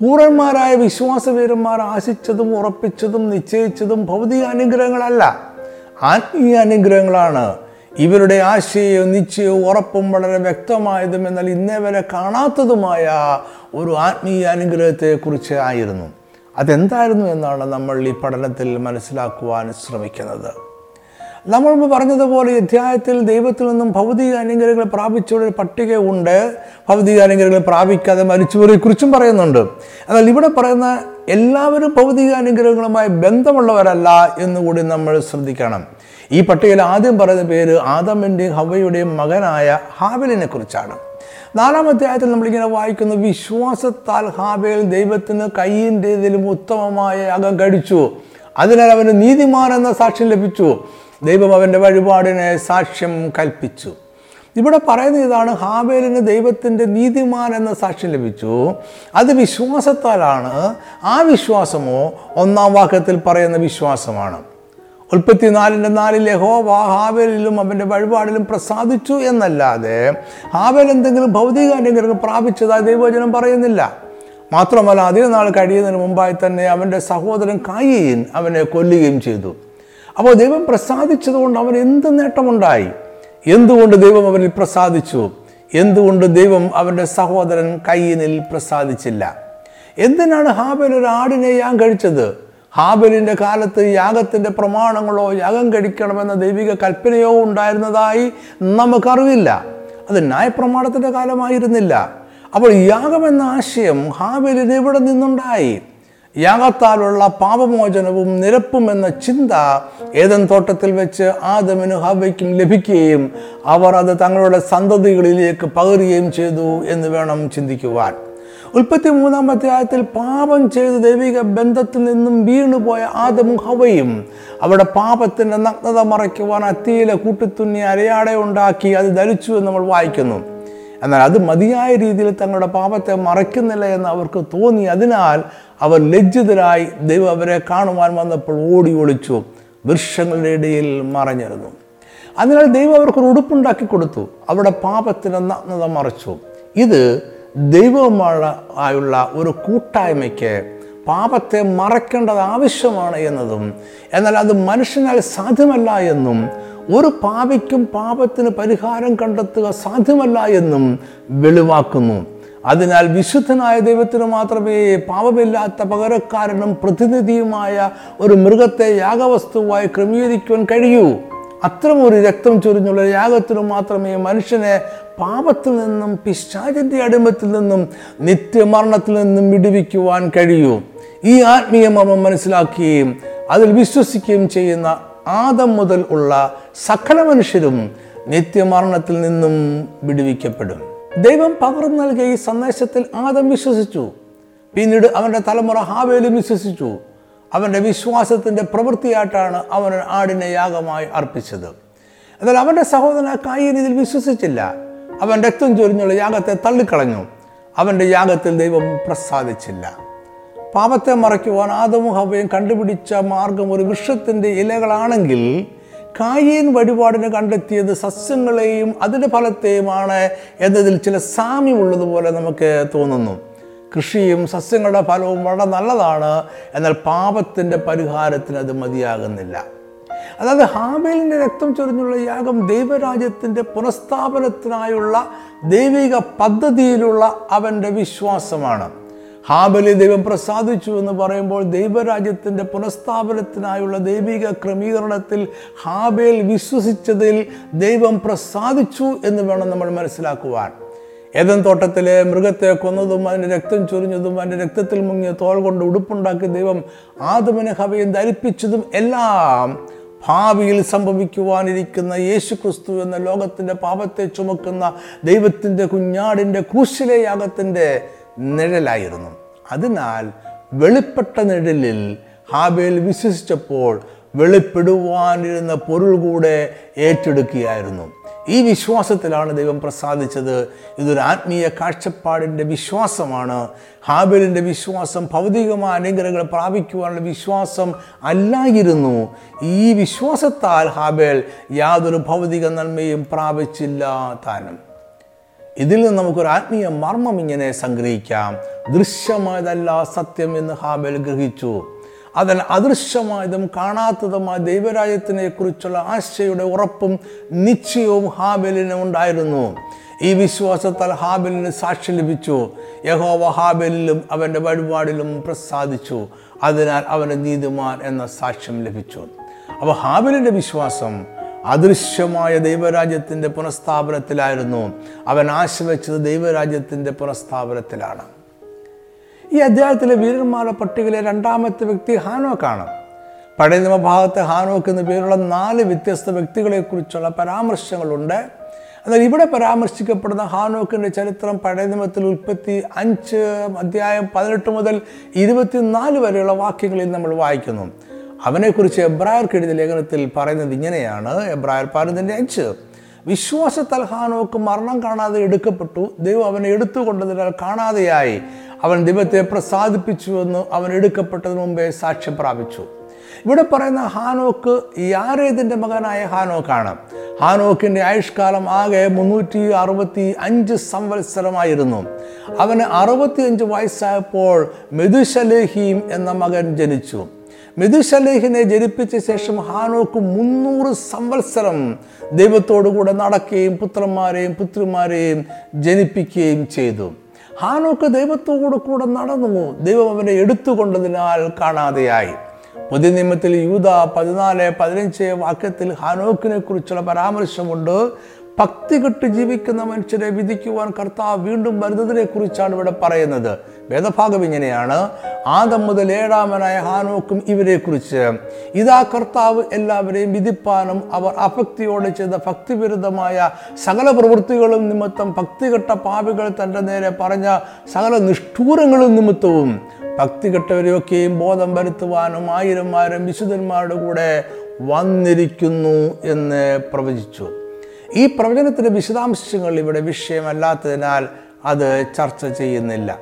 പൂർവന്മാരായ വിശ്വാസവീരന്മാർ ആശിച്ചതും ഉറപ്പിച്ചതും നിശ്ചയിച്ചതും ഭൗതിക അനുഗ്രഹങ്ങളല്ല ആത്മീയ അനുഗ്രഹങ്ങളാണ് ഇവരുടെ ആശയവും നിശ്ചയവും ഉറപ്പും വളരെ വ്യക്തമായതും എന്നാൽ ഇന്നേ വരെ കാണാത്തതുമായ ഒരു ആത്മീയ അനുഗ്രഹത്തെക്കുറിച്ച് ആയിരുന്നു. അതെന്തായിരുന്നു എന്നാണ് നമ്മൾ ഈ പഠനത്തിൽ മനസ്സിലാക്കുവാൻ ശ്രമിക്കുന്നത്. നമ്മൾ പറഞ്ഞതുപോലെ അധ്യായത്തിൽ ദൈവത്തിൽ നിന്നും ഭൗതിക അനുഗ്രഹങ്ങൾ പ്രാപിച്ചവരുടെ പട്ടിക ഉണ്ട് ഭൗതിക അനുഗ്രഹങ്ങൾ പ്രാപിക്കാതെ മരിച്ചവരെ കുറിച്ചും പറയുന്നുണ്ട്. എന്നാൽ ഇവിടെ പറയുന്ന എല്ലാവരും ഭൗതിക അനുഗ്രഹങ്ങളുമായി ബന്ധമുള്ളവരല്ല എന്നുകൂടി നമ്മൾ ശ്രദ്ധിക്കണം. ഈ പട്ടികയിൽ ആദ്യം പറയുന്ന പേര് ആദമിന്റെയും ഹവയുടെയും മകനായ ഹാബലിനെ കുറിച്ചാണ്. നാലാം അധ്യായത്തിൽ നമ്മളിങ്ങനെ വായിക്കുന്ന വിശ്വാസത്താൽ ഹാബേൽ ദൈവത്തിന് കയ്യിന്റെതിലും ഉത്തമമായ അകം കഴിച്ചു അതിനാൽ അവന് നീതിമാൻ എന്ന സാക്ഷ്യം ലഭിച്ചു. ദൈവം അവന്റെ വഴിപാടിനെ സാക്ഷ്യം കൽപ്പിച്ചു. ഇവിടെ പറയുന്ന ഇതാണ് ഹാബേലിന് ദൈവത്തിന്റെ നീതിമാൻ എന്ന സാക്ഷ്യം ലഭിച്ചു. അത് വിശ്വാസത്താലാണ്. ആ വിശ്വാസമോ ഒന്നാം വാക്യത്തിൽ പറയുന്ന വിശ്വാസമാണ്. ഉൽപ്പത്തി നാലിന്റെ നാലിൽ യഹോവ ഹാവേലിലും അവന്റെ വഴിപാടിലും പ്രസാദിച്ചു എന്നല്ലാതെ ഹാവേൽ എന്തെങ്കിലും ഭൗതിക അനുഗ്രഹം പ്രാപിച്ചതായി ദൈവവചനം പറയുന്നില്ല. മാത്രമല്ല അധിക നാൾ കഴിയുന്നതിന് മുമ്പായി തന്നെ അവന്റെ സഹോദരൻ കായീൻ അവനെ കൊല്ലുകയും ചെയ്തു. അപ്പോൾ ദൈവം പ്രസാദിച്ചതുകൊണ്ട് അവൻ എന്ത് നേട്ടമുണ്ടായി? എന്തുകൊണ്ട് ദൈവം അവനിൽ പ്രസാദിച്ചു? എന്തുകൊണ്ട് ദൈവം അവന്റെ സഹോദരൻ കയ്യനിൽ പ്രസാദിച്ചില്ല? എന്തിനാണ് ഹാബേൽ ഒരു ആടിനെ ഞാൻ കഴിച്ചത്? ഹാബലിന്റെ കാലത്ത് യാഗത്തിന്റെ പ്രമാണങ്ങളോ യാഗം കഴിക്കണമെന്ന ദൈവിക കൽപ്പനയോ ഉണ്ടായിരുന്നതായി നമുക്കറിവില്ല. അത് ന്യായപ്രമാണത്തിന്റെ കാലമായിരുന്നില്ല. അപ്പോൾ യാഗമെന്ന ആശയം ഹാബലിന് ഇവിടെ നിന്നുണ്ടായി? യാഗത്താലുള്ള പാപമോചനവും നിരപ്പും എന്ന ചിന്ത ഏതൻ തോട്ടത്തിൽ വെച്ച് ആദമിനും ഹവയ്ക്കും ലഭിക്കുകയും അവർ അത് തങ്ങളുടെ സന്തതികളിലേക്ക് പകരുകയും ചെയ്തു എന്ന് വേണം ചിന്തിക്കുവാൻ. ഉൽപ്പത്തി മൂന്നാം അധ്യായത്തിൽ പാപം ചെയ്ത് ദൈവിക ബന്ധത്തിൽ നിന്നും വീണുപോയ ആദമും ഹവയും അവിടെ പാപത്തിന്റെ നഗ്നത മറയ്ക്കുവാൻ അത്തിയിലെ കൂട്ടിത്തുന്നി അരയാടെ ഉണ്ടാക്കി അത് ധരിച്ചു എന്ന് നമ്മൾ വായിക്കുന്നു. എന്നാൽ അത് മതിയായ രീതിയിൽ തങ്ങളുടെ പാപത്തെ മറയ്ക്കുന്നില്ല എന്ന് അവർക്ക് തോന്നി. അതിനാൽ അവർ ലജ്ജിതരായി ദൈവം അവരെ കാണുവാൻ വന്നപ്പോൾ ഓടി ഒളിച്ചു വൃക്ഷങ്ങളുടെ ഇടയിൽ മറഞ്ഞിരുന്നു. അതിനാൽ ദൈവം അവർക്കൊരു ഉടുപ്പുണ്ടാക്കി കൊടുത്തു. അവിടെ പാപത്തിന്റെ നഗ്നത മറച്ചു. ഇത് ദൈവവുമായ ആയുള്ള ഒരു കൂട്ടായ്മയ്ക്ക് പാപത്തെ മറക്കേണ്ടത് ആവശ്യമാണ് എന്നതും എന്നാൽ അത് മനുഷ്യനാൽ സാധ്യമല്ല എന്നും ഒരു പാപിക്കും പാപത്തിന് പരിഹാരം കണ്ടെത്തുക സാധ്യമല്ല എന്നും വെളിവാക്കുന്നു. അതിനാൽ വിശുദ്ധനായ ദൈവത്തിന് മാത്രമേ പാപമില്ലാത്ത പകരക്കാരനും പ്രതിനിധിയുമായ ഒരു മൃഗത്തെ യാഗവസ്തുവായി ക്രമീകരിക്കുവാൻ കഴിയൂ. അത്തരം ഒരു രക്തം ചൊരിഞ്ഞുള്ള യാഗത്തിനു മാത്രമേ മനുഷ്യനെ പാപത്തിൽ നിന്നും പിശാചിന്റെ അടിമത്തിൽ നിന്നും നിത്യമരണത്തിൽ നിന്നും വിടുവിക്കുവാൻ കഴിയൂ. ഈ ആത്മീയ മർമ്മം മനസ്സിലാക്കുകയും അതിൽ വിശ്വസിക്കുകയും ചെയ്യുന്ന ആദം മുതൽ ഉള്ള സകല മനുഷ്യരും നിത്യമരണത്തിൽ നിന്നും വിടുവിക്കപ്പെടും. ദൈവം പകർന്നു നൽകിയ ഈ സന്ദേശത്തിൽ ആദം വിശ്വസിച്ചു. പിന്നീട് അവന്റെ തലമുറ ഹാവേലും വിശ്വസിച്ചു. അവന്റെ വിശ്വാസത്തിന്റെ പ്രവൃത്തിയായിട്ടാണ് അവൻ ആടിനെ യാഗമായി അർപ്പിച്ചത്. എന്നാൽ അവന്റെ സഹോദരൻ കായീൻ ഇതിൽ വിശ്വസിച്ചില്ല. അവൻ രക്തം ചൊരിഞ്ഞുള്ള യാഗത്തെ തള്ളിക്കളഞ്ഞു. അവന്റെ യാഗത്തിൽ ദൈവം പ്രസാദിച്ചില്ല. പാപത്തെ മറയ്ക്കുവാൻ ആദമും കണ്ടുപിടിച്ച മാർഗം ഒരു വൃക്ഷത്തിന്റെ ഇലകളാണെങ്കിൽ കായീൻ വഴിപാടിന് കണ്ടെത്തിയത് സസ്യങ്ങളെയും അതിന്റെ ഫലത്തെയുമാണ് എന്നതിൽ ചില സാമ്യമുള്ളതുപോലെ നമുക്ക് തോന്നുന്നു. കൃഷിയും സസ്യങ്ങളുടെ ഫലവും വളരെ നല്ലതാണ്. എന്നാൽ പാപത്തിന്റെ പരിഹാരത്തിന് അത് മതിയാകുന്നില്ല. അതായത് ഹാബേലിന്റെ രക്തം ചൊരിഞ്ഞുള്ള യാഗം ദൈവരാജ്യത്തിന്റെ പുനഃസ്ഥാപനത്തിനായുള്ള ദൈവിക പദ്ധതിയിലുള്ള അവന്റെ വിശ്വാസമാണ്. ഹാബലി ദൈവം പ്രസാദിച്ചു എന്ന് പറയുമ്പോൾ ദൈവരാജ്യത്തിന്റെ പുനഃസ്ഥാപനത്തിനായുള്ള ദൈവിക ക്രമീകരണത്തിൽ ഹാബേൽ വിശ്വസിച്ചതിൽ ദൈവം പ്രസാദിച്ചു എന്ന് വേണം നമ്മൾ മനസ്സിലാക്കുവാൻ. ഏതൻ തോട്ടത്തിലെ മൃഗത്തെ കൊന്നതും അതിന്റെ രക്തം ചൊരിഞ്ഞതും അതിന്റെ രക്തത്തിൽ മുങ്ങിയ തോൾ കൊണ്ട് ഉടുപ്പുണ്ടാക്കിയ ദൈവം ആദമിനെ ഹവയും ധരിപ്പിച്ചതും എല്ലാം ഭാവിയിൽ സംഭവിക്കുവാനിരിക്കുന്ന യേശു ക്രിസ്തു എന്ന ലോകത്തിന്റെ പാപത്തെ ചുമക്കുന്ന ദൈവത്തിന്റെ കുഞ്ഞാടിന്റെ ക്രൂശിലെ നിഴലായിരുന്നു. അതിനാൽ വെളിപ്പെട്ട നിഴലിൽ ഹാബേൽ വിശ്വസിച്ചപ്പോൾ വെളിപ്പെടുവാനിരുന്ന പൊരുൾ കൂടെ ഏറ്റെടുക്കുകയായിരുന്നു. ഈ വിശ്വാസത്തിലാണ് ദൈവം പ്രസാദിച്ചത്. ഇതൊരു ആത്മീയ കാഴ്ചപ്പാടിന്റെ വിശ്വാസമാണ്. ഹാബലിന്റെ വിശ്വാസം ഭൗതികമായ അനുഗ്രഹങ്ങൾ പ്രാപിക്കുവാനുള്ള വിശ്വാസം അല്ലായിരുന്നു. ഈ വിശ്വാസത്താൽ ഹാബേൽ യാതൊരു ഭൗതിക നന്മയും പ്രാപിച്ചില്ല താനും. ഇതിൽ നിന്ന് നമുക്കൊരു ആത്മീയ മർമ്മം ഇങ്ങനെ സംഗ്രഹിക്കാം. ദൃശ്യമായതല്ല സത്യം എന്ന് ഹാബേൽ ഗ്രഹിച്ചു. അതിൽ അദൃശ്യമായതും കാണാത്തതുമായ ദൈവരാജ്യത്തിനെ കുറിച്ചുള്ള ആശയുടെ ഉറപ്പും നിശ്ചയവും ഹാബലിന് ഉണ്ടായിരുന്നു. ഈ വിശ്വാസത്താൽ ഹാബലിന് സാക്ഷി ലഭിച്ചു. യഹോവ ഹാബലിലും അവന്റെ വഴിപാടിലും പ്രസാദിച്ചു. അതിനാൽ അവന് നീതിമാൻ എന്ന സാക്ഷ്യം ലഭിച്ചു. അപ്പോൾ ഹാബലിന്റെ വിശ്വാസം അദൃശ്യമായ ദൈവരാജ്യത്തിന്റെ പുനഃസ്ഥാപനത്തിലായിരുന്നു. അവൻ ആശ ദൈവരാജ്യത്തിന്റെ പുനഃസ്ഥാപനത്തിലാണ്. ഈ അദ്ദേഹത്തിലെ വീരന്മാരുടെ പട്ടികയിലെ രണ്ടാമത്തെ വ്യക്തി ഹാനോക്കാണ്. പഴയ നിയമഭാഗത്ത് ഹാനോക്ക് എന്ന പേരുള്ള നാല് വ്യത്യസ്ത വ്യക്തികളെക്കുറിച്ചുള്ള പരാമർശങ്ങളുണ്ട്. എന്നാൽ ഇവിടെ പരാമർശിക്കപ്പെടുന്ന ഹാനോക്കിന്റെ ചരിത്രം പഴയ നിയമത്തിൽ ഉൽപ്പത്തി അഞ്ച് അധ്യായം പതിനെട്ട് മുതൽ ഇരുപത്തിനാല് വരെയുള്ള വാക്യങ്ങളിൽ നമ്മൾ വായിക്കുന്നു. അവനെക്കുറിച്ച് എബ്രായർ എഴുതിയ ലേഖനത്തിൽ പറയുന്നത് ഇങ്ങനെയാണ്. എബ്രായർ പതിനൊന്നിന്റെ അഞ്ച് വിശ്വാസത്താൽ ഹാനോക്ക് മരണം കാണാതെ എടുക്കപ്പെട്ടു. ദൈവം അവനെ എടുത്തുകൊണ്ടതിനാൽ കാണാതെയായി. അവൻ ദൈവത്തെ പ്രസാദിപ്പിച്ചുവെന്ന് അവൻ എടുക്കപ്പെട്ടതിന് മുമ്പേ സാക്ഷ്യം പ്രാപിച്ചു. ഇവിടെ പറയുന്ന ഹാനോക്ക് യാരേതിന്റെ മകനായ ഹാനോക്കാണ്. ഹാനോക്കിന്റെ ആയുഷ്കാലം ആകെ മുന്നൂറ്റി അറുപത്തി അഞ്ച് സംവത്സരമായിരുന്നു. അവന് അറുപത്തിയഞ്ച് വയസ്സായപ്പോൾ മെതുശലേഹീം എന്ന മകൻ ജനിച്ചു. മെതുശലേഹിനെ ജനിപ്പിച്ച ശേഷം ഹാനോക്ക് മുന്നൂറ് സംവത്സരം ദൈവത്തോടു കൂടെ നടക്കുകയും പുത്രന്മാരെയും പുത്രിമാരെയും ജനിപ്പിക്കുകയും ചെയ്തു. ഹാനോക്ക് ദൈവത്തോടു കൂടെ നടന്നു ദൈവം അവനെ എടുത്തുകൊണ്ടതിനാൽ കാണാതെയായി. പുതിയ നിയമത്തിൽ യൂത പതിനാല് പതിനഞ്ച് വാക്യത്തിൽ ഹാനോക്കിനെ കുറിച്ചുള്ള പരാമർശമുണ്ട്. ഭക്തി കെട്ട് ജീവിക്കുന്ന മനുഷ്യരെ വിധിക്കുവാൻ കർത്താവ് വീണ്ടും വരുന്നതിനെ കുറിച്ചാണ് ഇവിടെ പറയുന്നത്. വേദഭാഗം ഇങ്ങനെയാണ്. ആദം മുതൽ ഏഴാമനായ ഹാനോക്കും ഇവരെക്കുറിച്ച് ഇതാ കർത്താവ് എല്ലാവരെയും വിധിപ്പാനും അവർ അഭക്തിയോടെ ചെയ്ത ഭക്തിവിരുദ്ധമായ സകല പ്രവൃത്തികളും നിമിത്തം ഭക്തികെട്ട പാപികൾ തന്റെ നേരെ പറഞ്ഞ സകല നിഷ്ഠൂരങ്ങളും നിമിത്തവും ഭക്തി കെട്ടവരെയൊക്കെയും ബോധം വരുത്തുവാനും ആയിരം ആയിരം വിശുദ്ധന്മാരുടെ കൂടെ വന്നിരിക്കുന്നു എന്ന് പ്രവചിച്ചു. ഈ പ്രവചനത്തിന്റെ വിശദാംശങ്ങൾ ഇവിടെ വിഷയമല്ലാത്തതിനാൽ അത് ചർച്ച ചെയ്യുന്നില്ല.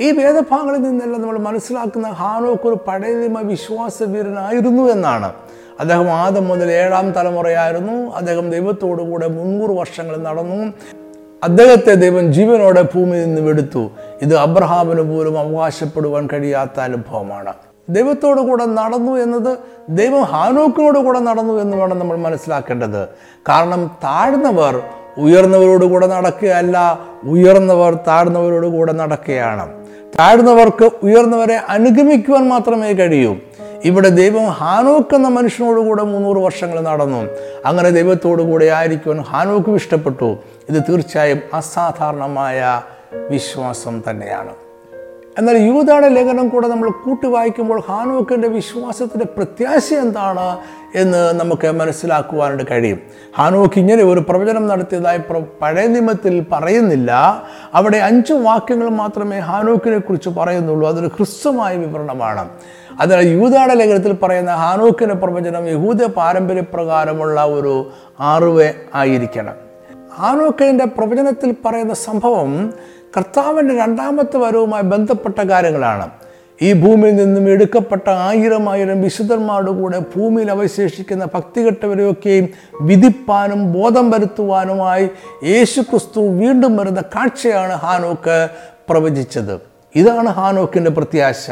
ഈ വേദഭാഗങ്ങളിൽ നിന്നെല്ലാം നമ്മൾ മനസ്സിലാക്കുന്ന ഹാനോക്ക് ഒരു പഴയ നിയമ വിശ്വാസവീരനായിരുന്നു എന്നാണ്. അദ്ദേഹം ആദ്യം മുതൽ ഏഴാം തലമുറയായിരുന്നു. അദ്ദേഹം ദൈവത്തോടു കൂടെ മുന്നൂറ് വർഷങ്ങൾ നടന്നു. അദ്ദേഹത്തെ ദൈവം ജീവനോടെ ഭൂമിയിൽ നിന്ന് വെടുത്തു ഇത് അബ്രഹാമിന് പോലും അവകാശപ്പെടുവാൻ കഴിയാത്ത അനുഭവമാണ്. ദൈവത്തോടു കൂടെ നടന്നു എന്നത് ദൈവം ഹാനോക്കിനോട് കൂടെ നടന്നു എന്ന് വേണം നമ്മൾ മനസ്സിലാക്കേണ്ടത്. കാരണം താഴ്ന്നവർ ഉയർന്നവരോട് കൂടെ നടക്കുകയല്ല ഉയർന്നവർ താഴ്ന്നവരോട് കൂടെ നടക്കുകയാണ്. താഴ്ന്നവർക്ക് ഉയർന്നവരെ അനുഗമിക്കുവാൻ മാത്രമേ കഴിയൂ. ഇവിടെ ദൈവം ഹാനോക്ക് എന്ന മനുഷ്യനോട് കൂടെ മുന്നൂറ് വർഷങ്ങൾ നടന്നു. അങ്ങനെ ദൈവത്തോടു കൂടെ ആയിരിക്കുവാൻ ഹാനോക്കും ഇഷ്ടപ്പെട്ടു. ഇത് തീർച്ചയായും അസാധാരണമായ വിശ്വാസം തന്നെയാണ്. എന്നാൽ യൂതയുടെ ലേഖനം കൂടെ നമ്മൾ കൂട്ടി വായിക്കുമ്പോൾ ഹാനോക്കിന്റെ വിശ്വാസത്തിന്റെ പ്രത്യാശ എന്താണ് എന്ന് നമുക്ക് മനസ്സിലാക്കുവാനായിട്ട് കഴിയും. ഹാനോക്ക് ഇങ്ങനെ ഒരു പ്രവചനം നടത്തിയതായി പഴയ നിയമത്തിൽ പറയുന്നില്ല. അവിടെ അഞ്ച് വാക്യങ്ങൾ മാത്രമേ ഹാനോക്കിനെ കുറിച്ച് പറയുന്നുള്ളൂ. അതൊരു ഹ്രസ്വമായ വിവരണമാണ്. അതിനാൽ യൂതയുടെ ലേഖനത്തിൽ പറയുന്ന ഹാനോക്കിന്റെ പ്രവചനം യഹൂദ പാരമ്പര്യപ്രകാരമുള്ള ഒരു അറിവ് ആയിരിക്കണം. ഹാനോക്കിന്റെ പ്രവചനത്തിൽ പറയുന്ന സംഭവം കർത്താവിന്റെ രണ്ടാമത്തെ വരവുമായി ബന്ധപ്പെട്ട കാര്യങ്ങളാണ്. ഈ ഭൂമിയിൽ നിന്നും എടുക്കപ്പെട്ട ആയിരം ആയിരം വിശുദ്ധന്മാരുടെ കൂടെ ഭൂമിയിൽ അവശേഷിക്കുന്ന ഭക്തികെട്ടവരെയൊക്കെയും വിധിപ്പാനും ബോധം വരുത്തുവാനുമായി യേശു ക്രിസ്തു വീണ്ടും വരുന്ന കാഴ്ചയാണ് ഹാനോക്ക് പ്രവചിച്ചത്. ഇതാണ് ഹാനോക്കിന്റെ പ്രത്യാശ.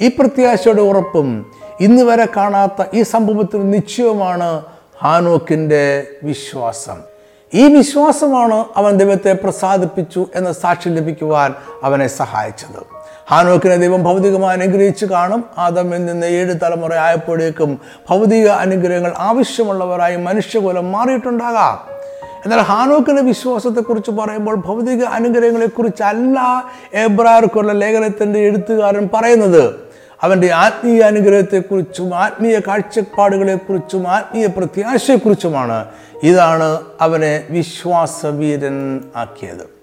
ഈ പ്രത്യാശയുടെ ഉറപ്പും ഇന്ന് വരെ കാണാത്ത ഈ സംഭവത്തിന് നിശ്ചയമാണ് ഹാനോക്കിന്റെ വിശ്വാസം. ഈ വിശ്വാസമാണ് അവൻ ദൈവത്തെ പ്രസാദിപ്പിച്ചു എന്ന സാക്ഷി ലഭിക്കുവാൻ അവനെ സഹായിച്ചത്. ഹാനോക്കിനെ ദൈവം ഭൗതികമായി അനുഗ്രഹിച്ചു കാണും. ആദമിൽ നിന്ന് ഏഴ് തലമുറ ആയപ്പോഴേക്കും ഭൗതിക അനുഗ്രഹങ്ങൾ ആവശ്യമുള്ളവരായി മനുഷ്യകുലം മാറിയിട്ടുണ്ടാകാം. എന്നാൽ ഹാനോക്കിന്റെ വിശ്വാസത്തെക്കുറിച്ച് പറയുമ്പോൾ ഭൗതിക അനുഗ്രഹങ്ങളെക്കുറിച്ചല്ല എബ്രാർക്കുള്ള ലേഖനത്തിന്റെ എഴുത്തുകാരൻ പറയുന്നത്. അവന്റെ ആത്മീയ അനുഗ്രഹത്തെക്കുറിച്ചും ആത്മീയ കാഴ്ചപ്പാടുകളെക്കുറിച്ചും ആത്മീയ പ്രത്യാശയെക്കുറിച്ചുമാണ് ഇതാണ് അവനെ വിശ്വാസവീരൻ ആക്കിയത്.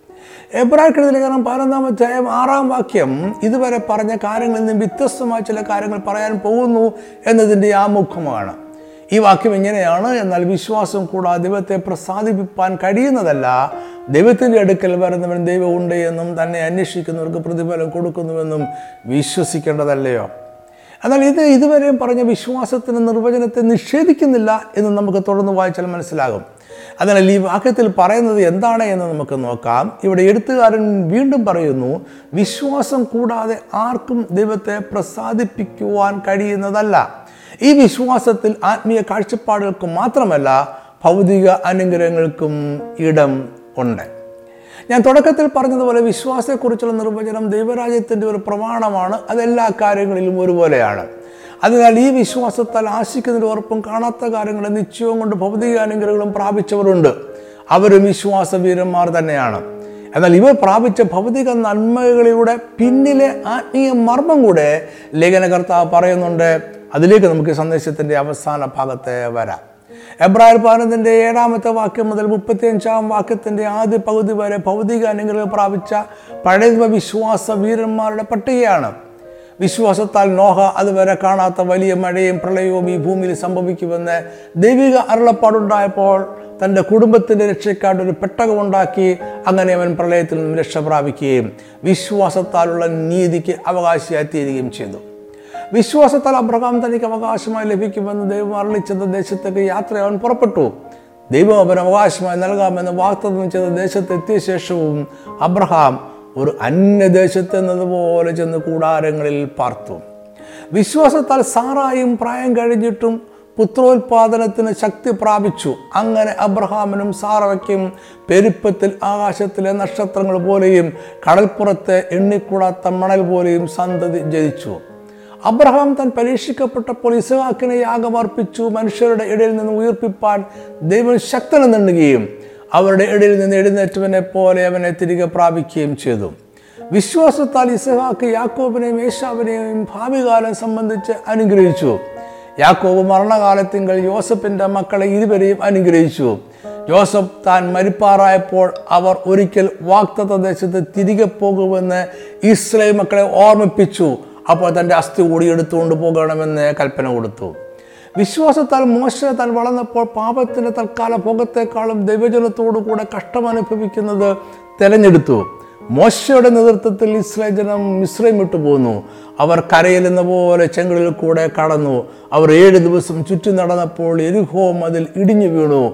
എബ്രാഹിം കാരണം പതിനൊന്നാം അധ്യായം ആറാം വാക്യം ഇതുവരെ പറഞ്ഞ കാര്യങ്ങളിൽ നിന്ന് വ്യത്യസ്തമായ ചില കാര്യങ്ങൾ പറയാൻ പോകുന്നു എന്നതിന്റെ ആമുഖമാണ്. ഈ വാക്യം ഇങ്ങനെയാണ് എന്നാൽ വിശ്വാസം കൂടാതെ ദൈവത്തെ പ്രസാദിപ്പിക്കാൻ കഴിയുന്നതല്ല ദൈവത്തിന്റെ അടുക്കൽ വരുന്നവൻ ദൈവമുണ്ട് എന്നും തന്നെ അന്വേഷിക്കുന്നവർക്ക് പ്രതിഫലം കൊടുക്കുന്നുവെന്നും വിശ്വസിക്കേണ്ടതല്ലയോ? എന്നാൽ ഇത് ഇതുവരെയും പറഞ്ഞ വിശ്വാസത്തിന് നിർവചനത്തെ നിഷേധിക്കുന്നില്ല എന്ന് നമുക്ക് തുടർന്ന് വായിച്ചാൽ മനസ്സിലാകും. അതിനാൽ ഈ വാക്യത്തിൽ പറയുന്നത് എന്താണ് എന്ന് നമുക്ക് നോക്കാം. ഇവിടെ എഴുത്തുകാരൻ വീണ്ടും പറയുന്നു വിശ്വാസം കൂടാതെ ആർക്കും ദൈവത്തെ പ്രസാദിപ്പിക്കുവാൻ കഴിയുന്നതല്ല. ഈ വിശ്വാസത്തിൽ ആത്മീയ കാഴ്ചപ്പാടുകൾക്ക് മാത്രമല്ല ഭൗതിക അനുഗ്രഹങ്ങൾക്കും ഇടം ഉണ്ട്. ഞാൻ തുടക്കത്തിൽ പറഞ്ഞതുപോലെ വിശ്വാസത്തെക്കുറിച്ചുള്ള നിർവചനം ദൈവരാജ്യത്തിന്റെ ഒരു പ്രമാണമാണ്. അതെല്ലാ കാര്യങ്ങളിലും ഒരുപോലെയാണ്. അതിനാൽ ഈ വിശ്വാസത്താൽ ആശിക്കുന്നതിന് ഉറപ്പും കാണാത്ത കാര്യങ്ങളെ നിശ്ചയവും കൊണ്ട് ഭൗതിക അനുഗ്രഹങ്ങളും പ്രാപിച്ചവരുണ്ട്. അവരും വിശ്വാസവീരന്മാർ തന്നെയാണ്. എന്നാൽ ഇവർ പ്രാപിച്ച ഭൗതിക നന്മകളിലൂടെ പിന്നിലെ ആത്മീയ മർമ്മം കൂടെ ലേഖനകർത്താവ് പറയുന്നുണ്ട്. അതിലേക്ക് നമുക്ക് സന്ദേശത്തിന്റെ അവസാന ഭാഗത്തെ വരാം. എബ്രാഹിം പാനത്തിന്റെ ഏഴാമത്തെ വാക്യം മുതൽ മുപ്പത്തിയഞ്ചാം വാക്യത്തിന്റെ ആദ്യ പകുതി വരെ ഭൗതിക അനുഗ്രഹം പ്രാപിച്ച പഴയ വിശ്വാസ വീരന്മാരുടെ പട്ടികയാണ്. വിശ്വാസത്താൽ നോഹ അതുവരെ കാണാത്ത വലിയ മഴയും പ്രളയവും ഈ ഭൂമിയിൽ സംഭവിക്കുമെന്ന് ദൈവിക അരുളപ്പാടുണ്ടായപ്പോൾ തന്റെ കുടുംബത്തിന്റെ രക്ഷയ്ക്കായിട്ട് ഒരു പെട്ടകമുണ്ടാക്കി അങ്ങനെ അവൻ പ്രളയത്തിൽ നിന്നും രക്ഷ പ്രാപിക്കുകയും വിശ്വാസത്താലുള്ള നീതിക്ക് അവകാശിയായി തീരുകയും ചെയ്തു. വിശ്വാസത്താൽ അബ്രഹാം തനിക്ക് അവകാശമായി ലഭിക്കുമെന്ന് ദൈവം അറിയിച്ചത് ദേശത്തേക്ക് യാത്ര അവൻ പുറപ്പെട്ടു. ദൈവം അവൻ അവകാശമായി നൽകാമെന്ന് വാഗ്ദത്തം ചെയ്ത ദേശത്തെത്തിയ ശേഷവും അബ്രഹാം ഒരു അന്യദേശത്ത് എന്നതുപോലെ ചെന്ന് കൂടാരങ്ങളിൽ പാർത്തു. വിശ്വാസത്താൽ സാറായും പ്രായം കഴിഞ്ഞിട്ടും പുത്രോത്പാദനത്തിന് ശക്തി പ്രാപിച്ചു. അങ്ങനെ അബ്രഹാമിനും സാറയ്ക്കും പെരുപ്പത്തിൽ ആകാശത്തിലെ നക്ഷത്രങ്ങൾ പോലെയും കടൽപ്പുറത്തെ എണ്ണിക്കൂടാത്ത മണൽ പോലെയും സന്തതി ജനിച്ചു. അബ്രഹാം താൻ പരീക്ഷിക്കപ്പെട്ടപ്പോൾ ഇസഹാക്കിനെ യാഗമർപ്പിച്ചു മനുഷ്യരുടെ ഇടയിൽ നിന്ന് ഉയർപ്പിപ്പാൻ ദൈവം ശക്തനെന്നുണ്ടുകയും അവരുടെ ഇടയിൽ നിന്ന് എഴുന്നേറ്റവനെ പോലെ അവനെ തിരികെ പ്രാപിക്കുകയും ചെയ്തു. വിശ്വാസത്താൽ ഇസഹാക്ക് യാക്കോബിനെയും യേശാവിനെയും ഭാവികാലം സംബന്ധിച്ച് അനുഗ്രഹിച്ചു. യാക്കോബ് മരണകാലത്തിങ്കൾ യോസഫിന്റെ മക്കളെ ഇരുവരെയും അനുഗ്രഹിച്ചു. ജോസഫ് താൻ മരിപ്പാറായപ്പോൾ അവർ ഒരിക്കൽ വാക്തത്വ ദേശത്ത് തിരികെ പോകുമെന്ന് ഇസ്രയേൽ മക്കളെ ഓർമ്മിപ്പിച്ചു. അപ്പോൾ തന്റെ അസ്ഥി ഓടിയെടുത്തുകൊണ്ട് പോകണമെന്ന് കൽപ്പന കൊടുത്തു. വിശ്വാസത്താൽ മോശ താൻ വളർന്നപ്പോൾ പാപത്തിന്റെ തൽക്കാല ഭോഗത്തെക്കാളും ദൈവജനത്തോടു കൂടെ കഷ്ടം അനുഭവിക്കുന്നത് തെരഞ്ഞെടുത്തു. മോശയുടെ നേതൃത്വത്തിൽ ഇസ്രായേൽ ജനം മിശ്രയും വിട്ടു പോന്നു. അവർ കരയിലെന്ന പോലെ ചെങ്കളിൽ കൂടെ കടന്നു. അവർ ഏഴ് ദിവസം ചുറ്റി നടന്നപ്പോൾ എരുഹോ അതിൽ ഇടിഞ്ഞു വീണു.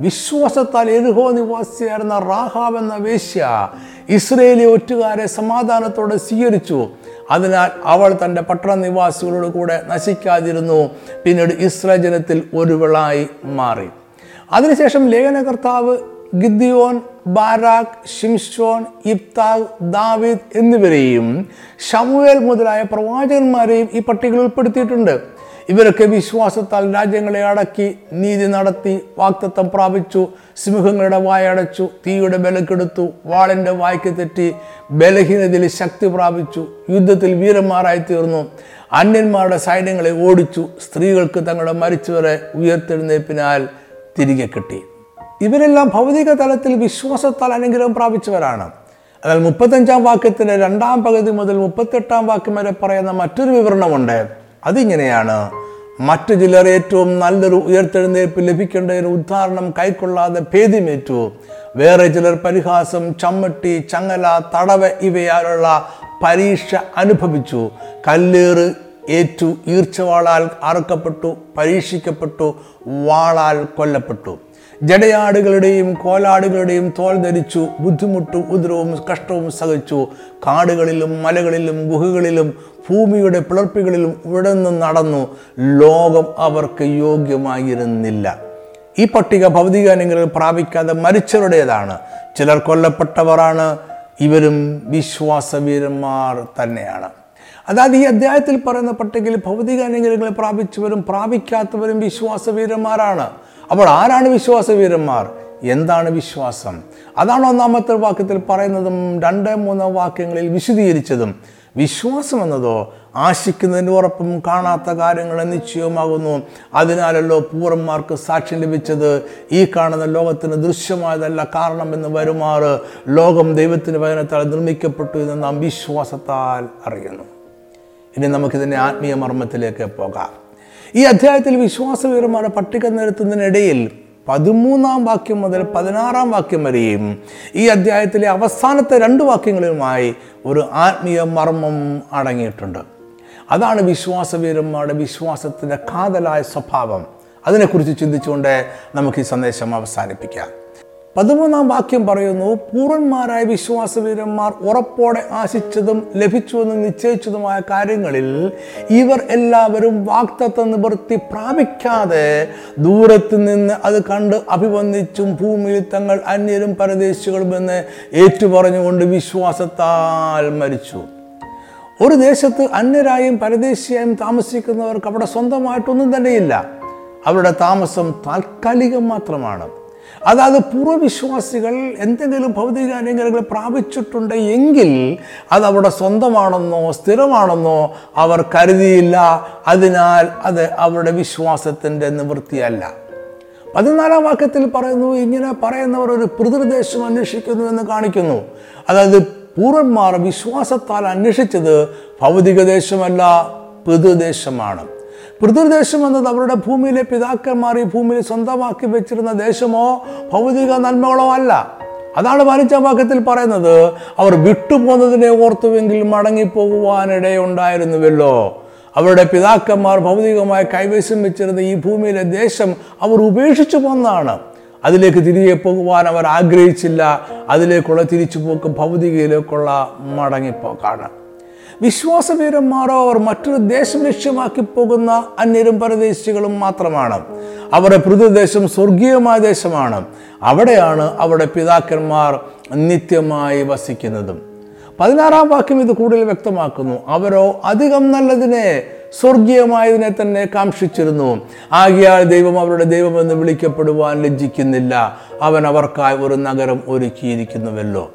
വിശ്വാസത്താൽ എരുഹോ നിവാസിയായിരുന്ന റാഹാവ് എന്ന വേശ്യ ഇസ്രയേലി ഒറ്റുകാരെ സമാധാനത്തോടെ സ്വീകരിച്ചു. അതിനാൽ അവൾ തന്റെ പട്ടണ നിവാസികളോട് കൂടെ നശിക്കാതിരുന്നു. പിന്നീട് ഇസ്രായേൽ ജനത്തിൽ ഒരുവളായി മാറി. അതിനുശേഷം ലേഖനകർത്താവ് ഗിദ്ദിയോൻ ബാരാഖ് ഷിംഷോൻ ഇബ്താഖ് ദാവിദ് എന്നിവരെയും ഷമുവേൽ മുതലായ പ്രവാചകന്മാരെയും ഈ പട്ടികയിൽ ഉൾപ്പെടുത്തിയിട്ടുണ്ട്. ഇവരൊക്കെ വിശ്വാസത്താൽ രാജ്യങ്ങളെ അടക്കി നീതി നടത്തി വാക്തത്വം പ്രാപിച്ചു സിംഹങ്ങളുടെ വായടച്ചു തീയുടെ ബലക്കെടുത്തു വാളിന്റെ വായ്ക്ക് തെറ്റി ബലഹീനതയിൽ ശക്തി പ്രാപിച്ചു യുദ്ധത്തിൽ വീരന്മാരായി തീർന്നു. അന്യന്മാരുടെ സൈന്യങ്ങളെ ഓടിച്ചു സ്ത്രീകൾക്ക് തങ്ങളുടെ മരിച്ചവരെ ഉയർത്തെഴുന്നേപ്പിനാൽ തിരികെ കിട്ടി. ഇവരെല്ലാം ഭൗതിക തലത്തിൽ വിശ്വാസത്താൽ അനുഗ്രഹം പ്രാപിച്ചവരാണ്. എന്നാൽ മുപ്പത്തഞ്ചാം വാക്യത്തിന്റെ രണ്ടാം പകുതി മുതൽ മുപ്പത്തെട്ടാം വാക്യം വരെ പറയുന്ന മറ്റൊരു വിവരണമുണ്ട്. അതിങ്ങനെയാണ് മറ്റു ചിലർ ഏറ്റവും നല്ലൊരു ഉയർത്തെഴുന്നേൽപ്പ് ലഭിക്കേണ്ടതിന് ഉദ്ധാരണം കൈക്കൊള്ളാതെ ഭേദിമേറ്റു. വേറെ ചിലർ പരിഹാസം ചമ്മട്ടി ചങ്ങല തടവ ഇവയാലുള്ള പരീക്ഷ അനുഭവിച്ചു. കല്ലേറ് ഏറ്റു ഈർച്ചവാളാൽ അറുക്കപ്പെട്ടു പരീക്ഷിക്കപ്പെട്ടു വാളാൽ കൊല്ലപ്പെട്ടു. ജടയാടുകളുടെയും കോലാടുകളുടെയും തോൽ ധരിച്ചു ബുദ്ധിമുട്ടും ഉദരവും കഷ്ടവും സഹിച്ചു. കാടുകളിലും മലകളിലും ഗുഹകളിലും ഭൂമിയുടെ പിളർപ്പുകളിലും ഉഴന്നു നടന്നു ലോകം അവർക്ക് യോഗ്യമായിരുന്നില്ല. ഈ പട്ടിക ഭൗതിക അനുഗ്രഹം പ്രാപിക്കാതെ മരിച്ചവരുടേതാണ്. ചിലർ കൊല്ലപ്പെട്ടവരാണ് ഇവരും വിശ്വാസവീരന്മാർ തന്നെയാണ്. അതായത് ഈ അധ്യായത്തിൽ പറയുന്ന പട്ടികയിൽ ഭൗതിക പ്രാപിച്ചവരും പ്രാപിക്കാത്തവരും വിശ്വാസവീരന്മാരാണ്. അപ്പോൾ ആരാണ് വിശ്വാസവീരന്മാർ? എന്താണ് വിശ്വാസം? അതാണ് ഒന്നാമത്തെ വാക്യത്തിൽ പറയുന്നതും രണ്ട് മൂന്ന് വാക്യങ്ങളിൽ വിശദീകരിച്ചതും. വിശ്വാസം എന്നതോ ആശിക്കുന്നതിന്റെ ഉറപ്പും കാണാത്ത കാര്യങ്ങൾ നിശ്ചയമാകുന്നു അതിനാലല്ലോ പൂർവന്മാർക്ക് സാക്ഷ്യം ലഭിച്ചത് ഈ കാണുന്ന ലോകത്തിന് ദൃശ്യമായതല്ല കാരണം എന്ന് വരുമാറ്. ലോകം ദൈവത്തിന് വചനത്താൽ നിർമ്മിക്കപ്പെട്ടു എന്ന് നാം വിശ്വാസത്താൽ അറിയുന്നു. ഇനി നമുക്കിതിന്റെ ആത്മീയ മർമ്മത്തിലേക്ക് പോകാം. ഈ അധ്യായത്തിൽ വിശ്വാസവീരന്മാരുടെ പട്ടിക നിരത്തുന്നതിനിടയിൽ പതിമൂന്നാം വാക്യം മുതൽ പതിനാറാം വാക്യം വരെയും ഈ അധ്യായത്തിലെ അവസാനത്തെ രണ്ട് വാക്യങ്ങളിലുമായി ഒരു ആത്മീയ മർമ്മം അടങ്ങിയിട്ടുണ്ട്. അതാണ് വിശ്വാസവീരന്മാരുടെ വിശ്വാസത്തിന്റെ കാതലായ സ്വഭാവം. അതിനെക്കുറിച്ച് ചിന്തിച്ചുകൊണ്ട് നമുക്ക് ഈ സന്ദേശം അവസാനിപ്പിക്കാം. പതിമൂന്നാം വാക്യം പറയുന്നു പൂർവന്മാരായ വിശ്വാസവീരന്മാർ ഉറപ്പോടെ ആശിച്ചതും ലഭിച്ചുവെന്ന് നിശ്ചയിച്ചതുമായ കാര്യങ്ങളിൽ ഇവർ എല്ലാവരും വാക്തത്വ നിവൃത്തി പ്രാപിക്കാതെ ദൂരത്ത് നിന്ന് അത് കണ്ട് അഭിവന്ദിച്ചും ഭൂമിയിൽ തങ്ങൾ അന്യരും പരദേശികളും എന്ന് ഏറ്റുപറഞ്ഞുകൊണ്ട് വിശ്വാസത്താൽ മരിച്ചു. ഒരു ദേശത്ത് അന്യരായും പരദേശിയായും താമസിക്കുന്നവർക്ക് അവിടെ സ്വന്തമായിട്ടൊന്നും തന്നെയില്ല. അവരുടെ താമസം താൽക്കാലികം മാത്രമാണ്. അതായത് പൂർവവിശ്വാസികൾ എന്തെങ്കിലും ഭൗതിക അനുഗ്രഹങ്ങൾ പ്രാപിച്ചിട്ടുണ്ട് എങ്കിൽ അത് അവിടെ സ്വന്തമാണെന്നോ സ്ഥിരമാണെന്നോ അവർ കരുതിയില്ല. അതിനാൽ അത് അവരുടെ വിശ്വാസത്തിന്റെ നിവൃത്തിയല്ല. പതിനാലാം വാക്യത്തിൽ പറയുന്നു ഇങ്ങനെ പറയുന്നവർ ഒരു പിതൃദേശം അന്വേഷിക്കുന്നു എന്ന് കാണിക്കുന്നു. അതായത് പൂർവന്മാർ വിശ്വാസത്താൽ അന്വേഷിച്ചത് ഭൗതിക ദേശമല്ല പിതൃദേശമാണ്. പിതൃദേശം എന്നത് അവരുടെ ഭൂമിയിലെ പിതാക്കന്മാർ ഈ ഭൂമിയിൽ സ്വന്തമാക്കി വെച്ചിരുന്ന ദേശമോ ഭൗതിക നന്മകളോ അല്ല. അതാണ് പതിനഞ്ചാം വാക്യത്തിൽ പറയുന്നത്. അവർ വിട്ടുപോകുന്നതിനെ ഓർത്തുവെങ്കിൽ മടങ്ങിപ്പോകുവാനിടയുണ്ടായിരുന്നുവല്ലോ അവരുടെ പിതാക്കന്മാർ ഭൗതികമായി കൈവശം വെച്ചിരുന്ന ഈ ഭൂമിയിലെ ദേശം അവർ ഉപേക്ഷിച്ചു പോന്നാണ് അതിലേക്ക് തിരികെ പോകുവാൻ അവർ ആഗ്രഹിച്ചില്ല. അതിലേക്കുള്ള തിരിച്ചുപോക്ക് ഭൗതികയിലേക്കുള്ള മടങ്ങിപ്പോക്കാണ്. വിശ്വാസവീരന്മാരോ അവർ മറ്റൊരു ദേശം ലക്ഷ്യമാക്കി പോകുന്ന അന്യരും പരദേശികളും മാത്രമാണ്. അവരുടെ പൃഥ്വിദേശം സ്വർഗീയമായ ദേശമാണ്. അവിടെയാണ് അവരുടെ പിതാക്കന്മാർ നിത്യമായി വസിക്കുന്നതും. പതിനാറാം വാക്യം ഇത് കൂടുതൽ വ്യക്തമാക്കുന്നു. അവരോ അധികം നല്ലതിനെ സ്വർഗീയമായതിനെ തന്നെ കാക്ഷിച്ചിരുന്നു. ആകിയാൽ ദൈവം അവരുടെ ദൈവമെന്ന് വിളിക്കപ്പെടുവാൻ ലജ്ജിക്കുന്നില്ല. അവൻ അവർക്കായി ഒരു നഗരം ഒരുക്കിയിരിക്കുന്നുവല്ലോ.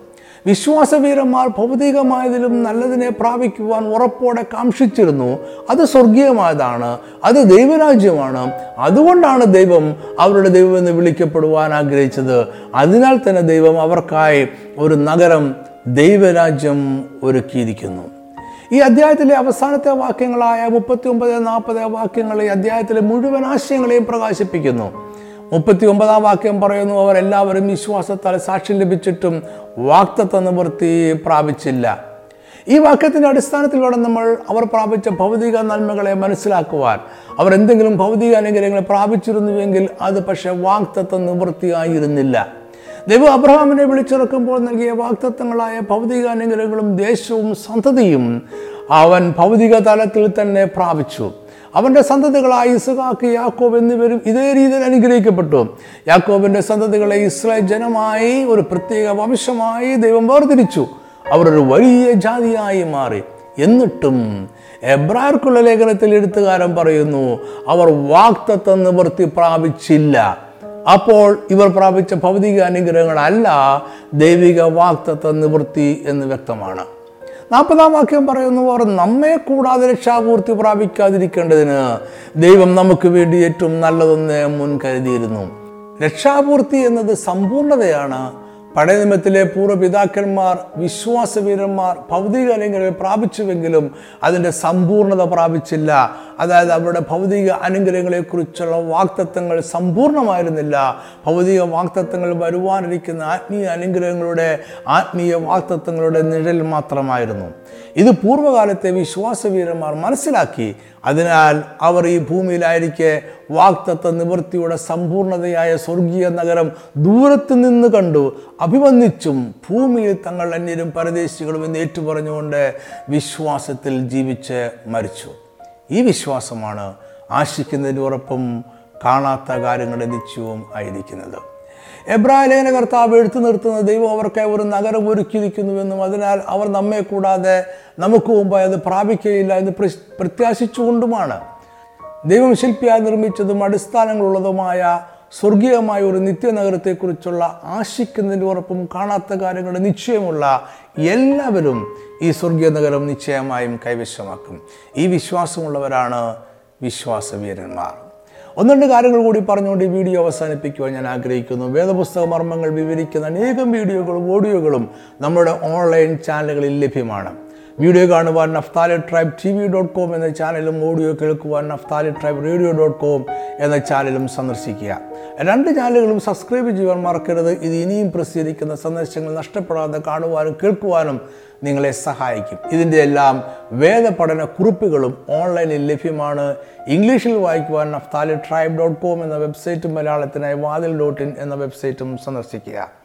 വിശ്വാസവീരന്മാർ ഭൗതികമായതിലും നല്ലതിനെ പ്രാപിക്കുവാൻ ഉറപ്പോടെ കാക്ഷിച്ചിരുന്നു. അത് സ്വർഗീയമായതാണ് അത് ദൈവരാജ്യമാണ്. അതുകൊണ്ടാണ് ദൈവം അവരുടെ ദൈവമെന്ന് വിളിക്കപ്പെടുവാൻ ആഗ്രഹിച്ചത്. അതിനാൽ തന്നെ ദൈവം അവർക്കായി ഒരു നഗരം ദൈവരാജ്യം ഒരുക്കിയിരിക്കുന്നു. ഈ അധ്യായത്തിലെ അവസാനത്തെ വാക്യങ്ങളായ മുപ്പത്തി ഒമ്പത് നാൽപ്പത് വാക്യങ്ങൾ ഈ അധ്യായത്തിലെ മുഴുവൻ ആശയങ്ങളെയും പ്രകാശിപ്പിക്കുന്നു. മുപ്പത്തി ഒമ്പതാം വാക്യം പറയുന്നു അവർ എല്ലാവരും വിശ്വാസത്താൽ സാക്ഷ്യം ലഭിച്ചിട്ടും വാക്തത്വ നിവൃത്തി പ്രാപിച്ചില്ല. ഈ വാക്യത്തിന്റെ അടിസ്ഥാനത്തിൽ വേണം നമ്മൾ അവർ പ്രാപിച്ച ഭൗതിക നന്മകളെ മനസ്സിലാക്കുവാൻ അവർ എന്തെങ്കിലും ഭൗതിക അനുഗ്രഹങ്ങൾ പ്രാപിച്ചിരുന്നുവെങ്കിൽ അത് പക്ഷേ വാക്തത്വ നിവൃത്തിയായിരുന്നില്ല. ദൈവം അബ്രഹാമിനെ വിളിച്ചിറക്കുമ്പോൾ നൽകിയ വാക്തത്വങ്ങളായ ഭൗതിക അനുഗ്രഹങ്ങളും ദേശവും സന്തതിയും അവൻ ഭൗതിക തലത്തിൽ തന്നെ പ്രാപിച്ചു. അവന്റെ സന്തതികളായ ഇസുഖാക്ക് യാക്കോബ് എന്നിവരും ഇതേ രീതിയിൽ അനുഗ്രഹിക്കപ്പെട്ടു. യാക്കോബിന്റെ സന്തതികളെ ഇസ്രായേൽ ജനമായി ഒരു പ്രത്യേക വംശമായി ദൈവം വേർതിരിച്ചു. അവർ ഒരു വലിയ ജാതിയായി മാറി. എന്നിട്ടും എബ്രാർക്കുള്ള ലേഖനത്തിൽ എഴുത്തുകാരൻ പറയുന്നു അവർ വാക്തത്വ നിവൃത്തി പ്രാപിച്ചില്ല. അപ്പോൾ ഇവർ പ്രാപിച്ച ഭൗതിക അനുഗ്രഹങ്ങളല്ല ദൈവിക വാക്തത്വ നിവൃത്തി എന്ന് വ്യക്തമാണ്. നാൽപ്പതാം വാക്യം പറയുന്നു അവർ നമ്മെ കൂടാതെ രക്ഷാപൂർത്തി പ്രാപിക്കാതിരിക്കേണ്ടതിന് ദൈവം നമുക്ക് വേണ്ടി ഏറ്റവും നല്ലതൊന്ന് മുൻകരുതിയിരുന്നു രക്ഷാപൂർത്തി എന്നത് സമ്പൂർണതയാണ്. പഴയ നിയമത്തിലെ പൂർവപിതാക്കന്മാർ വിശ്വാസവീരന്മാർ ഭൗതിക അലങ്കങ്ങളിൽ പ്രാപിച്ചുവെങ്കിലും അതിന്റെ സമ്പൂർണത പ്രാപിച്ചില്ല. അതായത് അവരുടെ ഭൗതിക അനുഗ്രഹങ്ങളെക്കുറിച്ചുള്ള വാക്തത്വങ്ങൾ സമ്പൂർണമായിരുന്നില്ല ഭൗതിക വാക്തത്വങ്ങൾ വരുവാനിരിക്കുന്ന ആത്മീയ അനുഗ്രഹങ്ങളുടെ ആത്മീയ വാക്തത്വങ്ങളുടെ നിഴൽ മാത്രമായിരുന്നു. ഇത് പൂർവകാലത്തെ വിശ്വാസവീരന്മാർ മനസ്സിലാക്കി. അതിനാൽ അവർ ഈ ഭൂമിയിലായിരിക്കെ വാക്തത്വ നിവൃത്തിയുടെ സമ്പൂർണതയായ സ്വർഗീയ നഗരം ദൂരത്ത് നിന്ന് കണ്ടു. അഭിവന്ദിച്ചും ഭൂമിയിൽ തങ്ങൾ അന്യരും പരദേശികളും എന്ന് ഏറ്റുപറഞ്ഞുകൊണ്ട് വിശ്വാസത്തിൽ ജീവിച്ച് മരിച്ചു. ഈ വിശ്വാസമാണ് ആശിക്കുന്നതിന് ഉറപ്പും കാണാത്ത കാര്യങ്ങളുടെ നിശ്ചയവും ആയിരിക്കുന്നത്. എബ്രായ ലേഖന കർത്താവ് എഴുത്തു നിർത്തുന്ന ദൈവം അവർക്ക് ഒരു നഗരം ഒരുക്കിയിരിക്കുന്നുവെന്നും അതിനാൽ അവർ നമ്മെ കൂടാതെ നമുക്ക് മുമ്പായി അത് പ്രാപിക്കുകയില്ല എന്ന് പ്ര- പ്രത്യാശിച്ചുകൊണ്ടുമാണ്. ദൈവം ശില്പിയായി നിർമ്മിച്ചതും അടിസ്ഥാനങ്ങളുള്ളതുമായ സ്വർഗീയമായ ഒരു നിത്യനഗരത്തെക്കുറിച്ചുള്ള ആശിക്കുന്നതിന്റെ ഉറപ്പും കാണാത്ത കാര്യങ്ങളുടെ നിശ്ചയമുള്ള എല്ലാവരും ഈ സ്വർഗീയ നഗരം നിശ്ചയമായും കൈവശമാക്കും. ഈ വിശ്വാസമുള്ളവരാണ് വിശ്വാസവീരന്മാർ. ഒന്ന് രണ്ട് കാര്യങ്ങൾ കൂടി പറഞ്ഞുകൊണ്ട് ഈ വീഡിയോ അവസാനിപ്പിക്കുവാൻ ഞാൻ ആഗ്രഹിക്കുന്നു. വേദപുസ്തക മർമ്മങ്ങൾ വിവരിക്കുന്ന അനേകം വീഡിയോകളും ഓഡിയോകളും നമ്മുടെ ഓൺലൈൻ ചാനലുകളിൽ ലഭ്യമാണ്. വീഡിയോ കാണുവാൻ Naphtali tribe T V dot com എന്ന ചാനലും ഓഡിയോ കേൾക്കുവാൻ Naphtali tribe radio dot com എന്ന ചാനലും സന്ദർശിക്കുക. രണ്ട് ചാനലുകളും സബ്സ്ക്രൈബ് ചെയ്യുവാൻ മറക്കരുത്. ഇത് ഇനിയും പ്രസിദ്ധീകരിക്കുന്ന സന്ദേശങ്ങൾ നഷ്ടപ്പെടാതെ കാണുവാനും കേൾക്കുവാനും നിങ്ങളെ സഹായിക്കും. ഇതിന്റെ എല്ലാം വേദപഠന കുറിപ്പുകളും ഓൺലൈനിൽ ലഭ്യമാണ്. ഇംഗ്ലീഷിൽ വായിക്കുവാൻ നഫ്താലി ട്രൈബ് ഡോട്ട് കോം എന്ന വെബ്സൈറ്റും മലയാളത്തിനായി വാതിൽ ഡോട്ട് ഇൻ എന്ന വെബ്സൈറ്റും സന്ദർശിക്കുക.